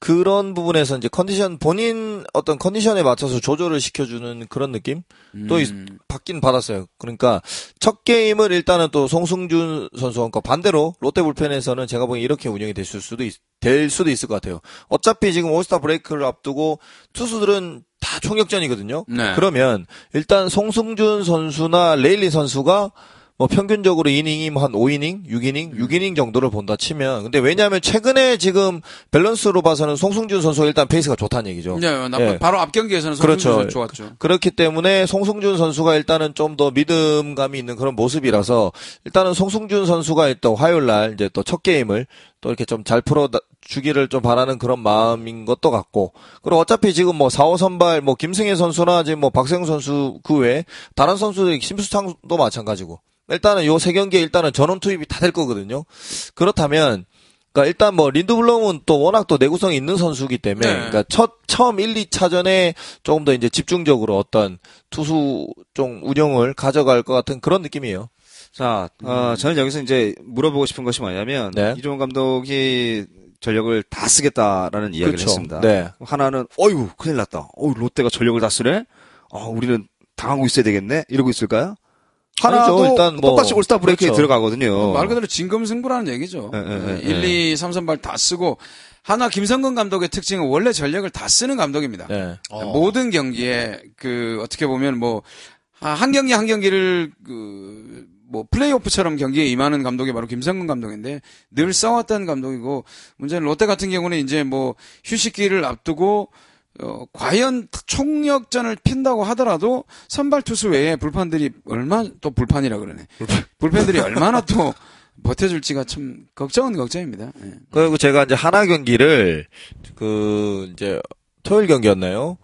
그런 부분에서 이제 컨디션 본인 어떤 컨디션에 맞춰서 조절을 시켜주는 그런 느낌 또 음. 받긴 받았어요. 그러니까 첫 게임을 일단은 또 송승준 선수 그러니까 반대로 롯데 불펜에서는 제가 보기엔 이렇게 운영이 됐을 수도 있, 될 수도 있을 것 같아요. 어차피 지금 올스타 브레이크를 앞두고 투수들은 다 총력전이거든요. 네. 그러면 일단 송승준 선수나 레일리 선수가 뭐 평균적으로 이닝이 뭐한 5이닝, 6이닝, 6이닝 정도를 본다 치면 근데 왜냐하면 최근에 지금 밸런스로 봐서는 송승준 선수가 일단 페이스가 좋다는 얘기죠. 네, 예. 바로 앞 경기에서는 그렇죠. 그렇죠. 좋았죠. 그렇기 때문에 송승준 선수가 일단은 좀 더 믿음감이 있는 그런 모습이라서 일단은 송승준 선수가 일단 화요일 날 이제 또 첫 게임을 또 이렇게 좀 잘 풀어 주기를 좀 바라는 그런 마음인 것도 같고 그리고 어차피 지금 뭐 4호 선발 뭐 김승혜 선수나 지금 뭐 박세웅 선수 그 외에 다른 선수들이 심수창도 마찬가지고 일단은 요 세 경기에 일단은 전원 투입이 다 될 거거든요. 그렇다면 그러니까 일단 뭐 린드블럼은 또 워낙 또 내구성이 있는 선수이기 때문에 네. 그러니까 첫 처음 1, 2차전에 조금 더 이제 집중적으로 어떤 투수 좀 운영을 가져갈 것 같은 그런 느낌이에요. 자, 어, 저는 여기서 이제 물어보고 싶은 것이 뭐냐면 네. 이종훈 감독이 전력을 다 쓰겠다라는 이야기를 그렇죠. 했습니다. 네. 하나는 어유 큰일 났다. 어유 롯데가 전력을 다 쓰네. 어, 우리는 당하고 있어야 되겠네. 이러고 있을까요? 하나도 아니죠. 일단 뭐- 똑같이 올스타 브레이크에 그렇죠. 들어가거든요. 말 그대로 진검승부라는 얘기죠. 예, 예, 예, 1, 2, 3, 3발 다 쓰고 하나 김성근 감독의 특징은 원래 전력을 다 쓰는 감독입니다. 네. 어. 모든 경기에 그 어떻게 보면 뭐 한 경기 한 경기를 그 뭐 플레이오프처럼 경기에 임하는 감독이 바로 김성근 감독인데 늘 싸웠던 감독이고 문제는 롯데 같은 경우는 이제 뭐 휴식기를 앞두고 어 과연 총력전을 핀다고 하더라도 선발 투수 외에 불판들이 얼마 또 불판이라 그러네. 불펜들이 얼마나 또 버텨줄지가 참 걱정은 걱정입니다. 예. 그리고 제가 이제 하나 경기를 그 이제 토요일 경기였나요?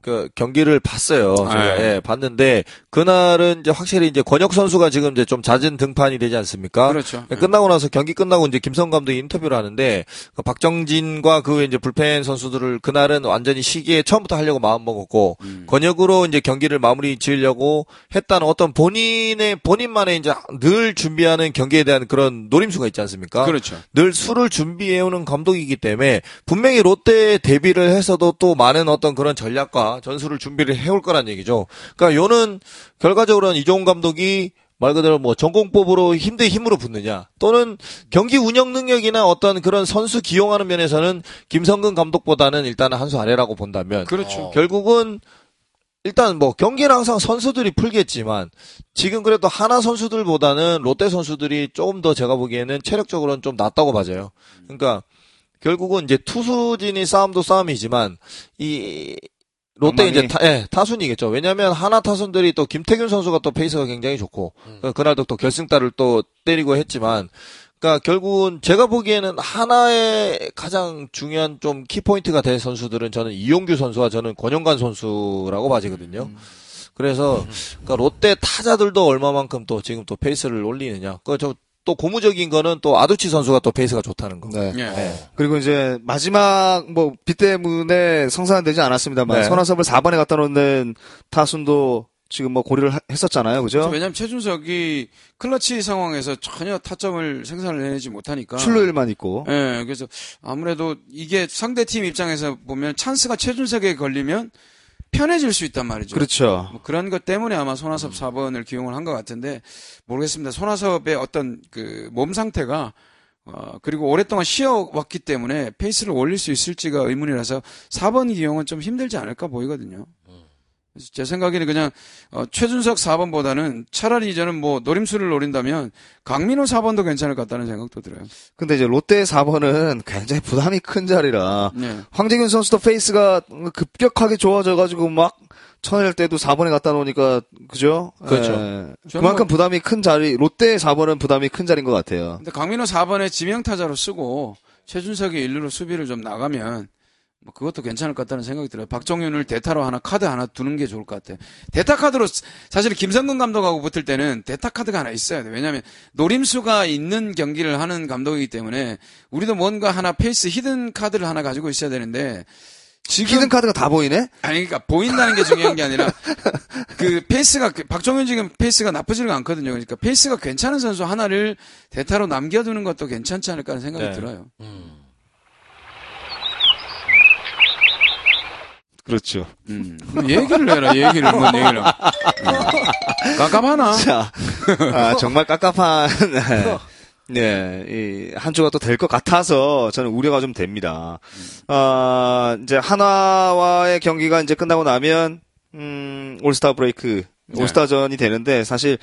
그 경기를 봤어요. 제가 네. 예, 봤는데 그날은 이제 확실히 이제 권혁 선수가 지금 이제 좀 잦은 등판이 되지 않습니까? 그렇죠. 네, 끝나고 나서 경기 끝나고 이제 김성 감독이 인터뷰를 하는데 그 박정진과 그외 이제 불펜 선수들을 그날은 완전히 시기에 처음부터 하려고 마음 먹었고 음. 권역으로 이제 경기를 마무리 지으려고 했다는 어떤 본인의 본인만의 이제 늘 준비하는 경기에 대한 그런 노림수가 있지 않습니까? 그렇죠. 늘 술을 준비해오는 감독이기 때문에 분명히 롯데 데뷔를 해서도 또 많은 어떤 그런 전략과 전술을 준비를 해올 거란 얘기죠. 그러니까 요는 결과적으로는 이종훈 감독이 말 그대로 뭐 전공법으로 힘대 힘으로 붙느냐 또는 경기 운영 능력이나 어떤 그런 선수 기용하는 면에서는 김성근 감독보다는 일단은 한 수 아래라고 본다면 그렇죠. 어. 결국은 일단 뭐 경기는 항상 선수들이 풀겠지만 지금 그래도 하나 선수들보다는 롯데 선수들이 조금 더 제가 보기에는 체력적으로는 좀 낫다고 봐져요. 그러니까 결국은 이제 투수진이 싸움도 싸움이지만 이 롯데. 이제 타, 예, 타순이겠죠. 왜냐하면 한화 타순들이 또 김태균 선수가 또 페이스가 굉장히 좋고 그 그날도 또 결승타를 또 때리고 했지만 그러니까 결국은 제가 보기에는 한화의 가장 중요한 좀 키포인트가 될 선수들은 저는 이용규 선수와 저는 권용관 선수라고 봐지거든요. 그래서 그러니까 롯데 타자들도 얼마만큼 또 지금 또 페이스를 올리느냐. 그저 또 고무적인 거는 또 아두치 선수가 또 페이스가 좋다는 거. 네. 예. 그리고 이제 마지막 뭐 비 때문에 성사되지 않았습니다만 네. 손아섭을 4번에 갖다 놓는 타순도 지금 뭐 고려를 하- 했었잖아요. 그죠? 왜냐하면 최준석이 클러치 상황에서 전혀 타점을 생산을 해내지 못하니까. 출루율만 있고. 예, 그래서 아무래도 이게 상대 팀 입장에서 보면 찬스가 최준석에 걸리면 편해질 수 있단 말이죠. 그렇죠. 뭐 그런 것 때문에 아마 손아섭 4번을 기용을 한 것 같은데 모르겠습니다. 손아섭의 어떤 그 몸 상태가 어 그리고 오랫동안 쉬어왔기 때문에 페이스를 올릴 수 있을지가 의문이라서 4번 기용은 좀 힘들지 않을까 보이거든요. 제 생각에는 그냥 어, 최준석 4번보다는 차라리 저는 뭐 노림수를 노린다면 강민호 4번도 괜찮을 것 같다는 생각도 들어요. 근데 이제 롯데 4번은 굉장히 부담이 큰 자리라 네. 황재균 선수도 페이스가 급격하게 좋아져가지고 막 천일 때도 4번에 갖다 놓으니까 그죠? 그렇죠. 예. 그만큼 뭐- 부담이 큰 자리 롯데 4번은 부담이 큰 자리인 것 같아요. 근데 강민호 4번에 지명 타자로 쓰고 최준석이 일루로 수비를 좀 나가면 뭐 그것도 괜찮을 것 같다는 생각이 들어요. 박종윤을 대타로 하나 카드 하나 두는 게 좋을 것 같아요. 대타 카드로 스- 사실 김성근 감독하고 붙을 때는 대타 카드가 하나 있어야 돼요. 왜냐하면 노림수가 있는 경기를 하는 감독이기 때문에 우리도 뭔가 하나 페이스 히든 카드를 하나 가지고 있어야 되는데 지금 히든 카드가 다 보이네? 아니 그러니까 보인다는 게 중요한 게 아니라 그 페이스가 그 박종윤 지금 페이스가 나쁘지가 않거든요. 그러니까 페이스가 괜찮은 선수 하나를 대타로 남겨두는 것도 괜찮지 않을까 하는 생각이 네. 들어요. 그렇죠. 음. 얘기를 해라, 얘기를, 뭔 얘기를. 음. 깝깝하나? 자, 아, 정말 깝깝한, 네, 이, 한 주가 또 될 것 같아서 저는 우려가 좀 됩니다. 아, 이제 한화와의 경기가 이제 끝나고 나면, 음, 올스타 브레이크, 네. 올스타전이 되는데 사실,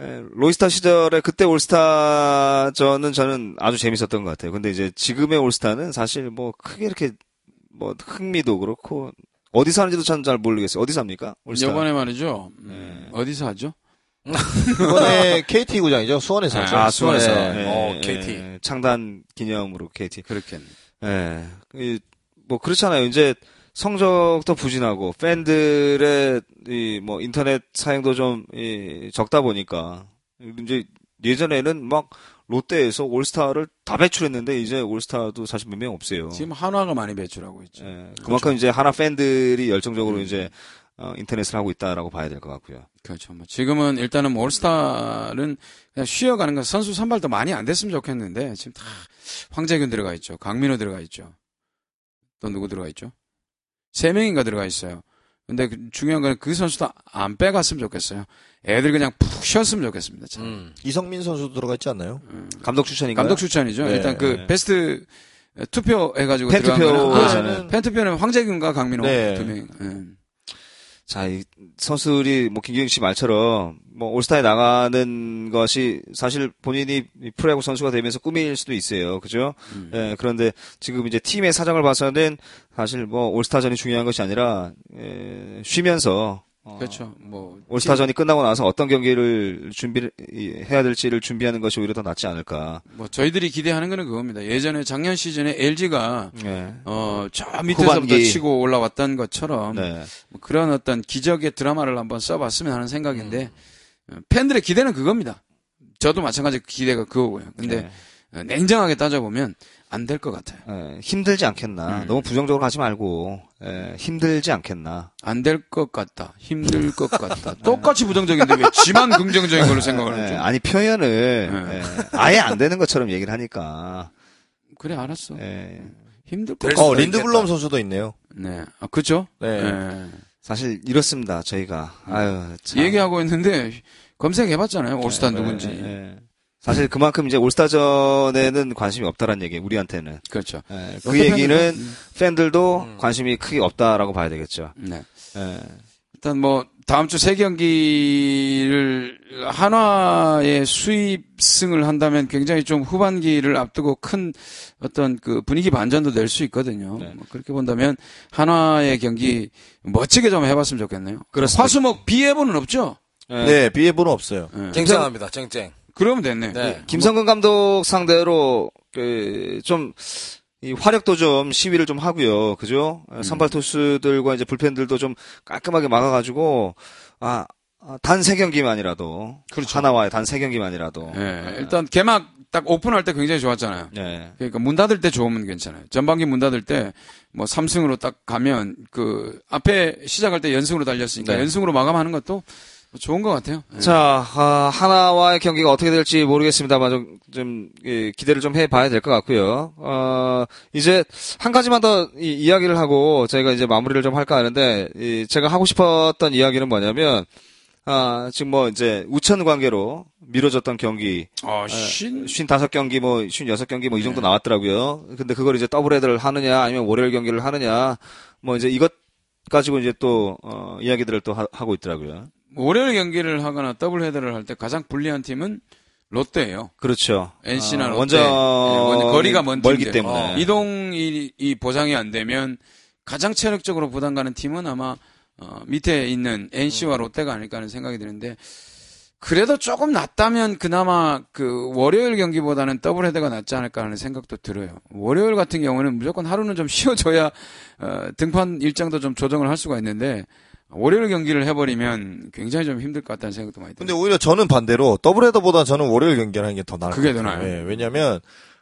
에, 로이스타 시절에 그때 올스타전은 저는 아주 재밌었던 것 같아요. 근데 이제 지금의 올스타는 사실 뭐 크게 이렇게 뭐 흥미도 그렇고 어디서 하는지도 전 잘 모르겠어요. 어디서 합니까? 올스타. 이번에 말이죠. 음, 네. 어디서 하죠? 이번에 KT 구장이죠. 수원에서 하죠. 아, 수원에서. 네. 예, 어, 예, KT. 예, 창단 기념으로 KT. 그렇겠네. 예. 이, 뭐, 그렇잖아요. 이제 성적도 부진하고, 팬들의, 이, 뭐, 인터넷 사용도 좀, 이, 적다 보니까, 이제 예전에는 막, 롯데에서 올스타를 다 배출했는데, 이제 올스타도 사실 몇 명 없어요. 지금 한화가 많이 배출하고 있죠. 예, 그만큼 이제 하나 팬들이 열정적으로 음. 이제, 어, 인터넷을 하고 있다라고 봐야 될 것 같고요. 그렇죠. 뭐 지금은 일단은 뭐 올스타는 그냥 쉬어가는 건 선수 선발도 많이 안 됐으면 좋겠는데 지금 다 황재균 들어가 있죠. 강민호 들어가 있죠. 또 누구 들어가 있죠? 세 명인가 들어가 있어요. 근데 그 중요한 건 그 선수도 안 빼갔으면 좋겠어요. 애들 그냥 푹 쉬었으면 좋겠습니다. 참. 음. 이성민 선수도 들어가 있지 않나요? 감독 추천인가요? 감독 추천이죠. 네, 일단 그 네. 베스트 투표 해가지고 팬 투표에서는 아, 팬 투표는 황재균과 강민호 네. 두 명. 예. 자, 이 선수들이 뭐 김경희 씨 말처럼 뭐 올스타에 나가는 것이 사실 본인이 이 프로야구 선수가 되면서 꿈일 수도 있어요. 그죠? 음. 예, 그런데 지금 이제 팀의 사정을 봐서는 사실 뭐 올스타전이 중요한 것이 아니라 예, 쉬면서 어, 그렇죠. 뭐 올스타전이 끝나고 나서 어떤 경기를 준비를 이, 해야 될지를 준비하는 것이 오히려 더 낫지 않을까. 뭐 저희들이 기대하는 거는 그겁니다. 예전에 작년 시즌에 LG가 예. 어, 저 밑에서부터 후반기. 치고 올라왔던 것처럼 네. 뭐 그런 어떤 기적의 드라마를 한번 써봤으면 하는 생각인데 음. 어, 팬들의 기대는 그겁니다. 저도 마찬가지 기대가 그거고요. 근데 네. 어, 냉정하게 따져보면 안 될 것 같아요. 예, 힘들지 않겠나. 음. 너무 부정적으로 가지 말고 예, 힘들지 않겠나. 안 될 것 같다. 힘들 것 같다. 똑같이 부정적인데 왜 지만 긍정적인 걸로 생각을 예, 하죠? 아니 표현을 네. 예, 아예 안 되는 것처럼 얘기를 하니까 그래 알았어. 예, 힘들 것될 같다. 어, 린드블럼. 선수도 있네요. 네. 아, 그죠? 네. 네. 사실 이렇습니다 저희가 아유 참. 얘기하고 있는데 검색해봤잖아요. 올스타 예, 누군지. 사실 그만큼 이제 올스타전에는 관심이 없다라는 얘기 우리한테는 그렇죠. 예, 그 얘기는 음. 팬들도 관심이 크게 없다라고 봐야 되겠죠 네. 예. 일단 뭐 다음 주 세 경기를 한화의 수입승을 한다면 굉장히 좀 후반기를 앞두고 큰 어떤 그 분위기 반전도 낼 수 있거든요. 네. 뭐 그렇게 본다면 한화의 경기 멋지게 좀 해봤으면 좋겠네요. 그렇습니다. 화수목 비예보는 없죠? 예. 네, 비예보는 없어요. 네. 쟁쟁합니다. 쟁쟁. 그러면 됐네. 네. 김성근 감독 상대로 그, 좀, 이 화력도 좀 시위를 좀 하고요. 그죠? 음. 선발 투수들과 이제 불펜들도 좀 깔끔하게 막아 가지고, 아, 단 세 경기만이라도. 그렇죠. 하나와의 단 세 경기만이라도. 예, 일단 개막 딱 오픈할 때 굉장히 좋았잖아요. 네. 그러니까 문 닫을 때 좋으면 괜찮아요. 전반기 문 닫을 때뭐 3승으로 딱 가면 그 앞에 시작할 때 연승으로 달렸으니까 네. 연승으로 마감하는 것도 좋은 것 같아요. 예. 자, 아, 하나와의 경기가 어떻게 될지 모르겠습니다만 좀, 좀 예, 기대를 좀 해봐야 될 것 같고요. 어, 이제 한 가지만 더 이, 야기를 하고 저희가 이제 마무리를 좀 할까 하는데 이, 제가 하고 싶었던 이야기는 뭐냐면 아, 지금 뭐 이제 우천 관계로 미뤄졌던 경기 어, 신, 55경기 뭐 56경기 뭐 이 정도 나왔더라고요. 근데 그걸 이제 더블 헤드를 하느냐 아니면 월요일 경기를 하느냐 뭐 이제 이것 가지고 이제 또 어, 이야기들을 또 하, 고 있더라고요. 월요일 경기를 하거나 더블 헤드를 할 때 가장 불리한 팀은 롯데예요. 그렇죠. NC나 아, 롯데. 원정 예, 거리가 먼 멀기 팀들. 때문에 어. 이동이 이 보장이 안 되면 가장 체력적으로 부담 가는 팀은 아마 어, 밑에 있는 NC와 롯데가 아닐까 하는 생각이 드는데 그래도 조금 낫다면 그나마 그 월요일 경기보다는 더블 헤드가 낫지 않을까 하는 생각도 들어요. 월요일 같은 경우는 무조건 하루는 좀 쉬어줘야 어, 등판 일정도 좀 조정을 할 수가 있는데 월요일 경기를 해버리면 굉장히 좀 힘들 것 같다는 생각도 많이 들어요. 근데 오히려 저는 반대로 더블헤더보다 저는 월요일 경기를 하는 게 더 나을 그게 것더 같아요. 나아요? 예, 왜냐면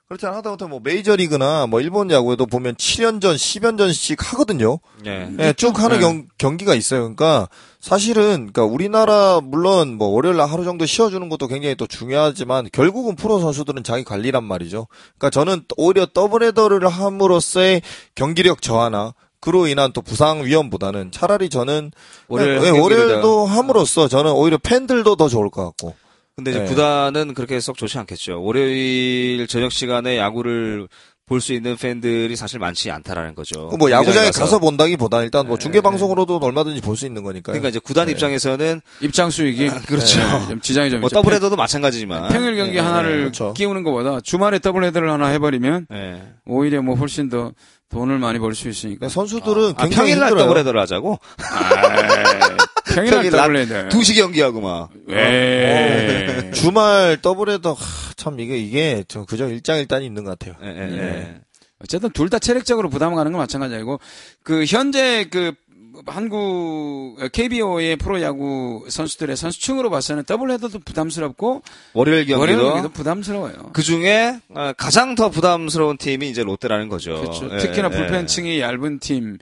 그렇지 않아 하다못해 뭐 메이저리그나 뭐 일본 야구에도 보면 7연전, 10연전씩 하거든요. 예. 예, 쭉 하는 네. 경, 경기가 있어요. 그러니까 사실은 그러니까 우리나라 물론 뭐 월요일 날 하루 정도 쉬어 주는 것도 굉장히 또 중요하지만 결국은 프로 선수들은 자기 관리란 말이죠. 그러니까 저는 오히려 더블헤더를 함으로써의 경기력 저하나 그로 인한 또 부상 위험보다는 차라리 저는 월요일 경기를 월요일도 함으로써 저는 오히려 팬들도 더 좋을 것 같고. 근데 이제 네. 구단은 그렇게 썩 좋지 않겠죠. 월요일 저녁 시간에 야구를 볼 수 있는 팬들이 사실 많지 않다라는 거죠. 뭐 야구장에 경기장에 가서 본다기보다 일단 뭐 네. 중계 방송으로도 얼마든지 볼 수 있는 거니까요. 그러니까 이제 구단 네. 입장에서는 입장 수익이 그렇죠. 네, 좀 지장이 좀뭐 있죠. 더블헤더도 마찬가지지만 평일 경기 예, 하나를 그렇죠. 끼우는 것보다 주말에 더블 헤드를 하나 해버리면 예. 오히려 뭐 훨씬 더 돈을 많이 벌 수 있으니까. 선수들은 아, 굉장히 평일날 힘들어요. 더블헤더를 하자고 평일날 평일 더블 낮 헤드. 2시 경기하고 막에 주말 더블헤더 하, 참 이게 이게 저 그저 일장일단이 있는 것 같아요. 예, 예, 예. 어쨌든 둘 다 체력적으로 부담을 가는 건 마찬가지고 그 현재 그 한국 KBO의 프로야구 선수들의 선수층으로 봐서는 더블 헤더도 부담스럽고 월요일 월요일 경기도 경기도 부담스러워요. 그 중에 어, 가장 더 부담스러운 팀이 이제 롯데라는 거죠. 그렇죠. 예, 특히나 예. 불펜층이 얇은 팀,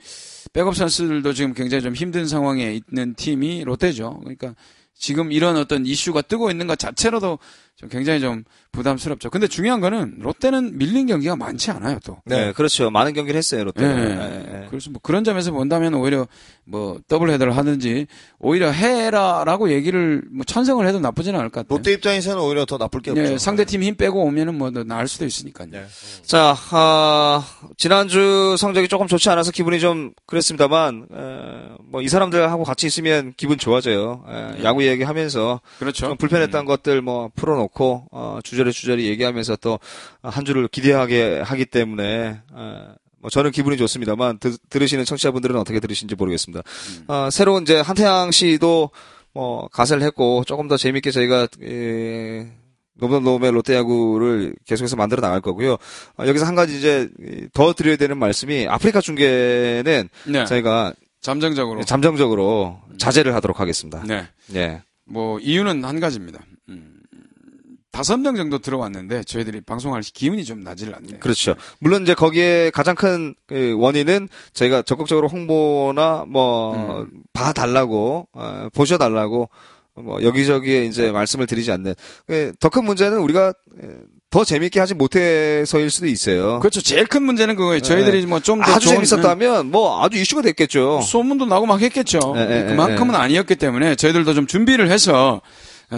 백업 선수들도 지금 굉장히 좀 힘든 상황에 있는 팀이 롯데죠. 그러니까 지금 이런 어떤 이슈가 뜨고 있는 것 자체로도 좀 굉장히 좀 부담스럽죠. 근데 중요한 거는 롯데는 밀린 경기가 많지 않아요, 또. 네, 그렇죠. 많은 경기를 했어요, 롯데. 예. 예, 예. 그래서 뭐 그런 점에서 본다면 오히려 뭐 더블 헤더를 하든지 오히려 해라라고 얘기를 뭐 찬성을 해도 나쁘지는 않을 것 같아요. 롯데 입장에서는 오히려 더 나쁠 게 없죠. 예, 상대 팀 힘 빼고 오면은 뭐 더 나을 수도 있으니까요. 네. 자, 아, 지난주 성적이 조금 좋지 않아서 기분이 좀 그랬습니다만, 뭐 이 사람들하고 같이 있으면 기분 좋아져요. 에, 야구 얘기하면서 그렇죠. 좀 불편했던 것들 뭐 풀어놓고 어, 주저 리 주저리 얘기하면서 또 한 주를 기대하게 하기 때문에 어, 뭐 저는 기분이 좋습니다만 드, 들으시는 청취자분들은 어떻게 들으시는지 모르겠습니다. 어, 새로운 이제 한태양 씨도 뭐 가세를 했고 조금 더 재밌게 저희가 에, 놈놈놈의 롯데야구를 계속해서 만들어 나갈 거고요. 어, 여기서 한 가지 이제 이, 더 드려야 되는 말씀이 아프리카 중계는 네. 저희가 잠정적으로. 잠정적으로 자제를 하도록 하겠습니다. 네. 예. 뭐 이유는 한 가지입니다. 음, 다섯 명 정도 들어왔는데 저희들이 방송할 기운이 좀 나질 않네요. 그렇죠. 물론 이제 거기에 가장 큰그 원인은 저희가 적극적으로 홍보나 뭐 봐달라고 어, 보셔달라고 뭐 여기저기에 이제 말씀을 드리지 않는 더 큰 문제는 우리가 에, 더 재밌게 하지 못해서일 수도 있어요. 그렇죠. 제일 큰 문제는 그거예요. 저희들이 뭐 좀 더 아주 재밌었다면 뭐 아주 이슈가 됐겠죠. 소문도 나고 막 했겠죠. 예, 예, 그만큼은 아니었기 때문에 저희들도 좀 준비를 해서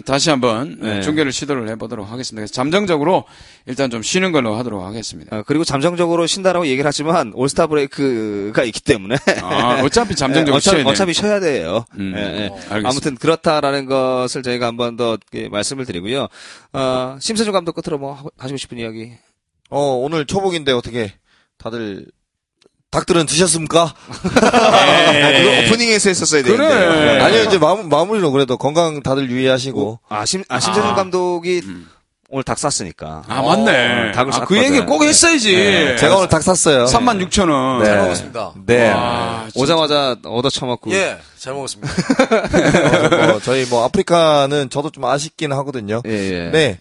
다시 한번 네. 중계를 시도를 해보도록 하겠습니다. 그래서 잠정적으로 일단 좀 쉬는 걸로 하도록 하겠습니다. 어, 그리고 잠정적으로 쉰다라고 얘기를 하지만 올스타 브레이크가 있기 때문에 아, 어차피 잠정적으로 예, 어차피, 쉬어야 돼요. 어차피 쉬어야 돼요. 음, 예, 예. 알겠습니다. 아무튼 그렇다라는 것을 저희가 한번 더 말씀을 드리고요. 어, 심세준 감독 끝으로 뭐 하시고 싶은 이야기. 어, 오늘 초복인데 어떻게 다들 닭들은 드셨습니까? 아, 그거 오프닝에서 했었어야 되는데. 그래. 아니요, 이제 마무, 마무리로 그래도 건강 다들 유의하시고. 아, 심, 아, 심세준 아. 감독이 음. 오늘 닭 쐈으니까. 아, 맞네. 어, 닭을 아, 그. 얘기 꼭 했어야지. 네. 제가 오늘 닭 샀어요. 3만 6천 원. 네. 잘 먹었습니다. 네. 와. 오자마자 얻어 처먹고. 예, 잘 먹었습니다. 어, 뭐 저희 뭐 아프리카는 저도 좀 아쉽긴 하거든요. 예, 예. 네.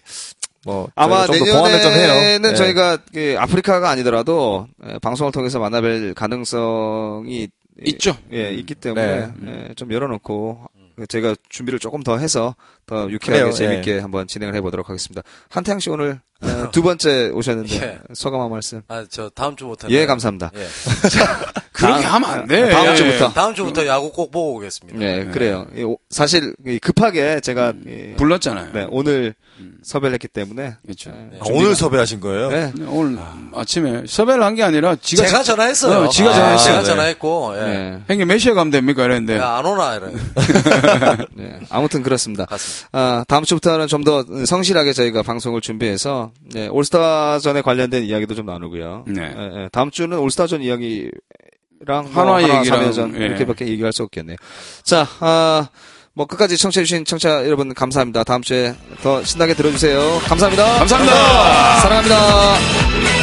뭐 아마. 내년에는 네. 저희가 그 아프리카가 아니더라도 에, 방송을 통해서 만나뵐 가능성이 있죠. 예, 있기 때문에 네. 예, 좀 열어놓고 제가 준비를 조금 더 해서 더 유쾌하게 그래요, 재밌게 한번 진행을 해보도록 하겠습니다. 한태양 씨 오늘 어, 두 번째 오셨는데 예. 소감 한 말씀. 아, 저 다음 주부터. 예, 감사합니다. 예. 그렇게 다음- 하면 안 돼. 다음 예. 주부터. 다음 주부터 야구 꼭 보고 오겠습니다. 예, 그래요. 사실 이 급하게 제가 이- 불렀잖아요. 네, 오늘 섭외를 했기 때문에 그렇죠. 예, 아, 오늘 섭외하신 거예요? 네. 오늘 아침에 섭외를 한 게 아니라 지가 제가 자- 전화했어요. 어, 지가 아, 전화했어요. 제가 네. 전화했고, 예. 예, 형님 몇 시에 가면 됩니까? 이랬는데 야, 안 오나, 이래. 네. 아무튼 그렇습니다. 아, 다음 주부터는 좀 더 성실하게 저희가 방송을 준비해서 네, 올스타전에 관련된 이야기도 좀 나누고요. 네. 예, 예. 다음 주는 올스타전 이야기 랑뭐 한화 한화 얘기랑, 삼연전 예. 이렇게밖에 얘기할 수 없겠네요. 자, 아, 뭐 끝까지 청취해주신 청취자 여러분 감사합니다. 다음 주에 더 신나게 들어주세요. 감사합니다. 감사합니다. 사랑합니다.